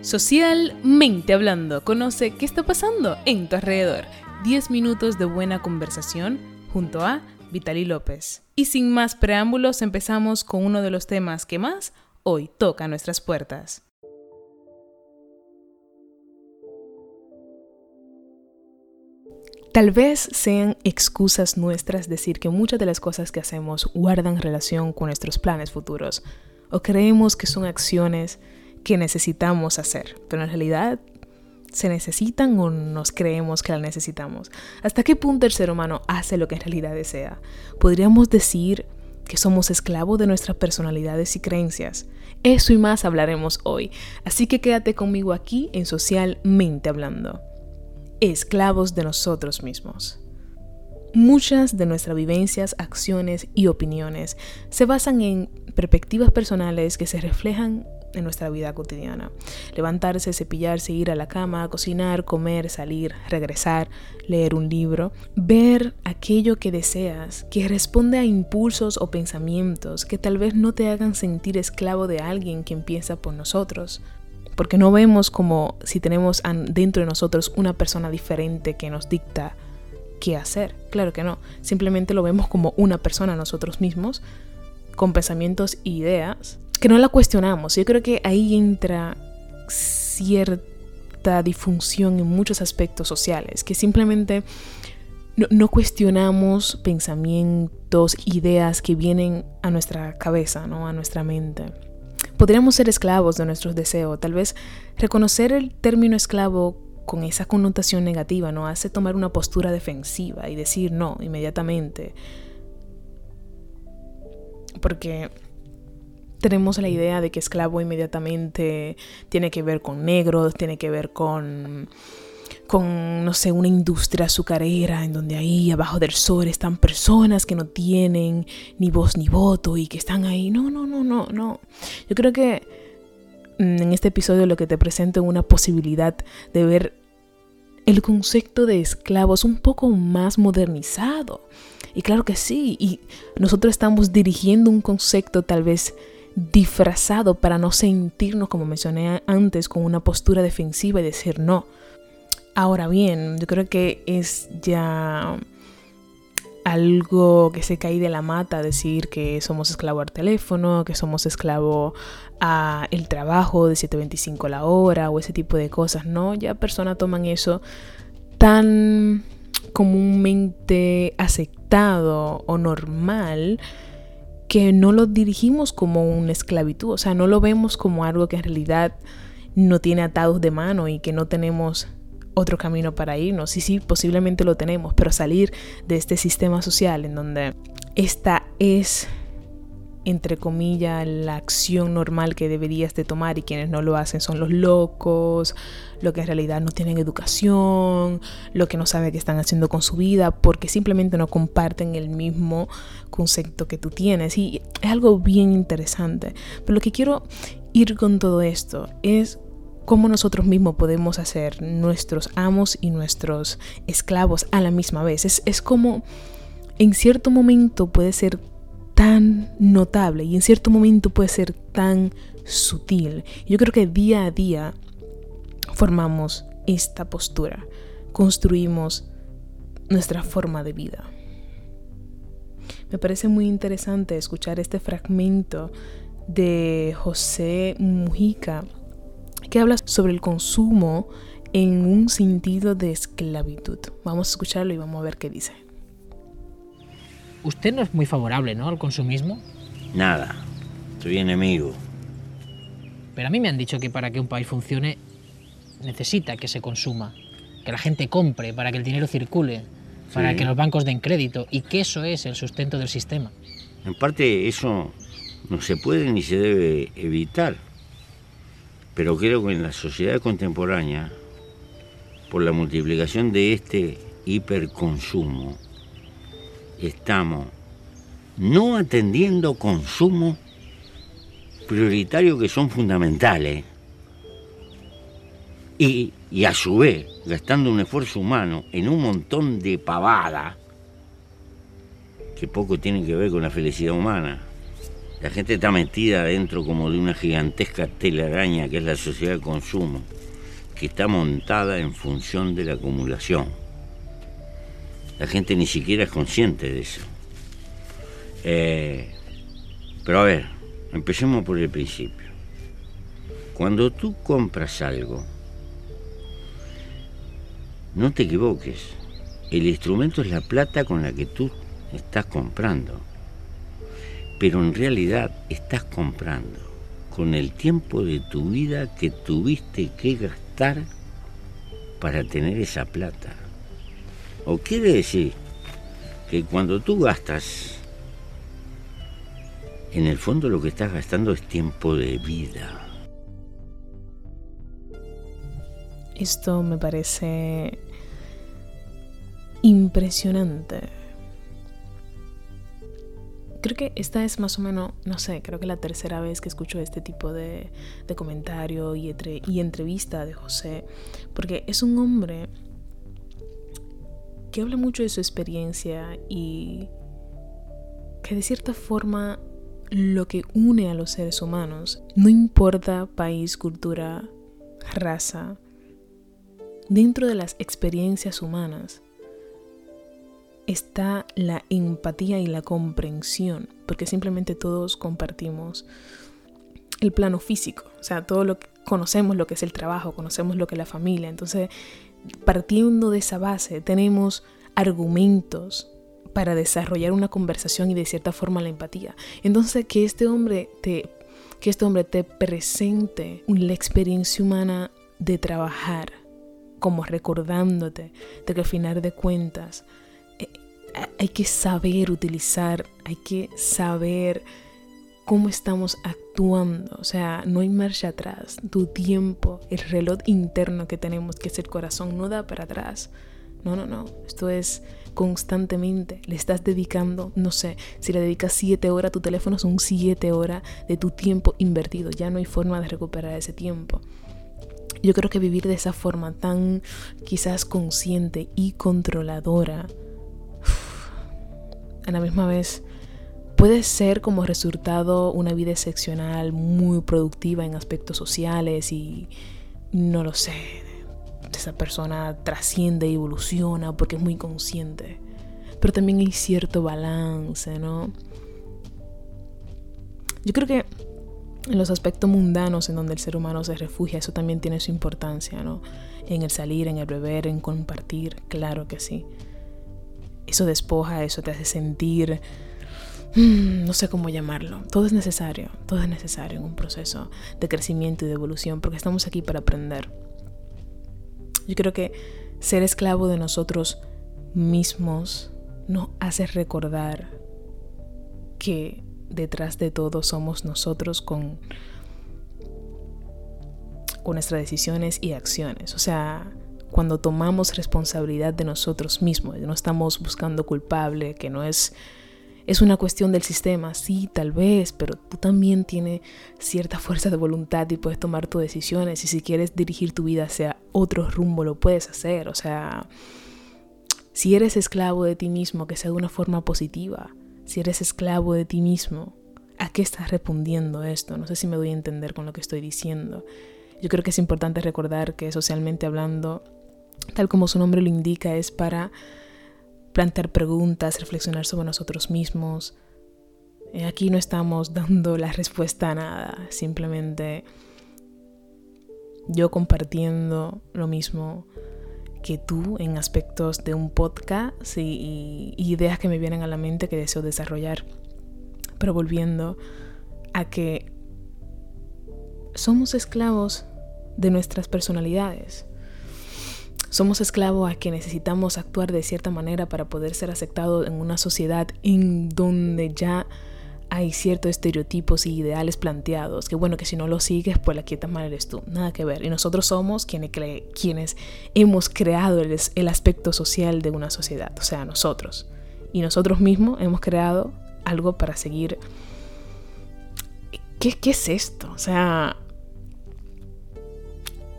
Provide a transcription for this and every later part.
Socialmente hablando, conoce qué está pasando en tu alrededor. 10 minutos de buena conversación junto a Vitali López. Y sin más preámbulos, empezamos con uno de los temas que más hoy toca nuestras puertas. Tal vez sean excusas nuestras decir que muchas de las cosas que hacemos guardan relación con nuestros planes futuros o creemos que son acciones que necesitamos hacer, pero en realidad se necesitan o nos creemos que las necesitamos. ¿Hasta qué punto el ser humano hace lo que en realidad desea? Podríamos decir que somos esclavos de nuestras personalidades y creencias. Eso y más hablaremos hoy, así que quédate conmigo aquí en Socialmente Hablando. Esclavos de nosotros mismos. Muchas de nuestras vivencias, acciones y opiniones se basan en perspectivas personales que se reflejan en nuestra vida cotidiana. Levantarse, cepillarse, ir a la cama, cocinar, comer, salir, regresar, leer un libro, ver aquello que deseas, que responde a impulsos o pensamientos que tal vez no te hagan sentir esclavo de alguien que empieza por nosotros. Porque no vemos como si tenemos dentro de nosotros una persona diferente que nos dicta qué hacer. Claro que no. Simplemente lo vemos como una persona nosotros mismos, con pensamientos e ideas que no la cuestionamos. Yo creo que ahí entra cierta disfunción en muchos aspectos sociales, que simplemente no, cuestionamos pensamientos, ideas que vienen a nuestra cabeza, ¿no? a nuestra mente. Podríamos ser esclavos de nuestros deseos. Tal vez reconocer el término esclavo con esa connotación negativa nos hace tomar una postura defensiva y decir no inmediatamente. Porque tenemos la idea de que esclavo inmediatamente tiene que ver con negros, tiene que ver con, con, no sé, una industria azucarera en donde ahí abajo del sol están personas que no tienen ni voz ni voto y que están ahí. No, no, no, no, no. Yo creo que mm, en este episodio lo que te presento es una posibilidad de ver el concepto de esclavos un poco más modernizado. Y claro que sí, y nosotros estamos dirigiendo un concepto tal vez disfrazado para no sentirnos, como mencioné antes, con una postura defensiva y decir no. Ahora bien, yo creo que es ya algo que se cae de la mata decir que somos esclavo al teléfono, que somos esclavo a el trabajo de 7.25 la hora o ese tipo de cosas, ¿no? Ya personas toman eso tan comúnmente aceptado o normal que no lo dirigimos como una esclavitud, o sea, no lo vemos como algo que en realidad no tiene atados de mano y que no tenemos otro camino para irnos. Sí, sí, posiblemente lo tenemos, pero salir de este sistema social en donde esta es entre comillas, la acción normal que deberías de tomar y quienes no lo hacen son los locos, lo que en realidad no tienen educación, lo que no saben qué están haciendo con su vida porque simplemente no comparten el mismo concepto que tú tienes. Y es algo bien interesante. Pero lo que quiero ir con todo esto es cómo nosotros mismos podemos hacer nuestros amos y nuestros esclavos a la misma vez. Es, es como en cierto momento puede ser tan notable y en cierto momento puede ser tan sutil. Yo creo que día a día formamos esta postura, construimos nuestra forma de vida. Me parece muy interesante escuchar este fragmento de José Mujica que habla sobre el consumo en un sentido de esclavitud. Vamos a escucharlo y vamos a ver qué dice. Usted no es muy favorable, ¿no? Al consumismo. Nada. Soy enemigo. Pero a mí me han dicho que para que un país funcione necesita que se consuma, que la gente compre, para que el dinero circule, para que los bancos den crédito y que eso es el sustento del sistema. En parte eso no se puede ni se debe evitar. Pero creo que en la sociedad contemporánea, por la multiplicación de este hiperconsumo, estamos no atendiendo consumos prioritarios que son fundamentales y, y, a su vez gastando un esfuerzo humano en un montón de pavada que poco tienen que ver con la felicidad humana. La gente está metida dentro como de una gigantesca telaraña que es la sociedad de consumo, que está montada en función de la acumulación. La gente ni siquiera es consciente de eso. Eh, pero a ver, empecemos por el principio. Cuando tú compras algo, no te equivoques. El instrumento es la plata con la que tú estás comprando. Pero en realidad estás comprando con el tiempo de tu vida que tuviste que gastar para tener esa plata. O quiere decir que cuando tú gastas, en el fondo lo que estás gastando es tiempo de vida. Esto me parece impresionante. Creo que esta es más o menos, no sé, creo que la tercera vez que escucho este tipo de, comentario y, y entrevista de José, porque es un hombre que habla mucho de su experiencia y que de cierta forma lo que une a los seres humanos, no importa país, cultura, raza, dentro de las experiencias humanas está la empatía y la comprensión, porque simplemente todos compartimos el plano físico, o sea, todo lo que conocemos lo que es el trabajo, conocemos lo que es la familia, entonces partiendo de esa base tenemos argumentos para desarrollar una conversación y de cierta forma la empatía. Entonces que este hombre te que este hombre te presente la experiencia humana de trabajar como recordándote de que al final de cuentas eh, hay que saber utilizar, hay que saber cómo estamos actuando. O sea, no hay marcha atrás. Tu tiempo, el reloj interno que tenemos, que es el corazón, no da para atrás. No, no, no. Esto es constantemente. Le estás dedicando, no sé, si le dedicas siete horas a tu teléfono, son siete horas de tu tiempo invertido. Ya no hay forma de recuperar ese tiempo. Yo creo que vivir de esa forma tan quizás consciente y controladora, a la misma vez, puede ser como resultado una vida excepcional, muy productiva en aspectos sociales y no lo sé, esa persona trasciende y evoluciona porque es muy consciente. Pero también hay cierto balance, ¿no? Yo creo que en los aspectos mundanos en donde el ser humano se refugia, eso también tiene su importancia, ¿no? En el salir, en el beber, en compartir, claro que sí. Eso despoja, eso te hace sentir, no sé cómo llamarlo. Todo es necesario, todo es necesario en un proceso de crecimiento y de evolución, porque estamos aquí para aprender. Yo creo que ser esclavo de nosotros mismos nos hace recordar que detrás de todo somos nosotros con, con nuestras decisiones y acciones. O sea, cuando tomamos responsabilidad de nosotros mismos, no estamos buscando culpable, que no es es una cuestión del sistema, sí, tal vez, pero tú también tienes cierta fuerza de voluntad y puedes tomar tus decisiones y si quieres dirigir tu vida hacia otro rumbo lo puedes hacer, o sea, si eres esclavo de ti mismo, que sea de una forma positiva, si eres esclavo de ti mismo, ¿a qué estás respondiendo esto? No sé si me doy a entender con lo que estoy diciendo. Yo creo que es importante recordar que socialmente hablando, tal como su nombre lo indica, es para plantear preguntas, reflexionar sobre nosotros mismos. Eh, aquí no estamos dando la respuesta a nada, simplemente yo compartiendo lo mismo que tú en aspectos de un podcast y, ideas que me vienen a la mente que deseo desarrollar. Pero volviendo a que somos esclavos de nuestras personalidades. Somos esclavos a que necesitamos actuar de cierta manera para poder ser aceptados en una sociedad en donde ya hay ciertos estereotipos y ideales planteados, que bueno, que si no lo sigues, pues la quieta mal eres tú, nada que ver. Y nosotros somos quienes, quienes hemos creado el, el aspecto social de una sociedad, o sea, nosotros. Y nosotros mismos hemos creado algo para seguir. ¿Qué, ¿Qué es esto? O sea,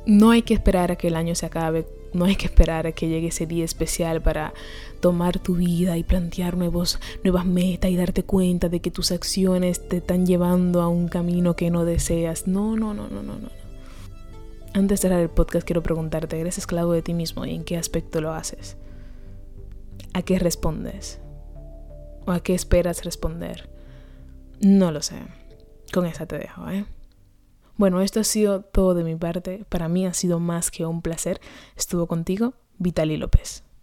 no hay que esperar a que el año se acabe No hay que esperar a que llegue ese día especial para tomar tu vida y plantear nuevos, nuevas metas y darte cuenta de que tus acciones te están llevando a un camino que no deseas. No, no, no, no, no, no. Antes de cerrar el podcast quiero preguntarte, ¿eres esclavo de ti mismo y en qué aspecto lo haces? ¿A qué respondes? ¿O a qué esperas responder? No lo sé. Con esa te dejo, ¿eh? Bueno, esto ha sido todo de mi parte. Para mí ha sido más que un placer. Estuvo contigo Vitali López.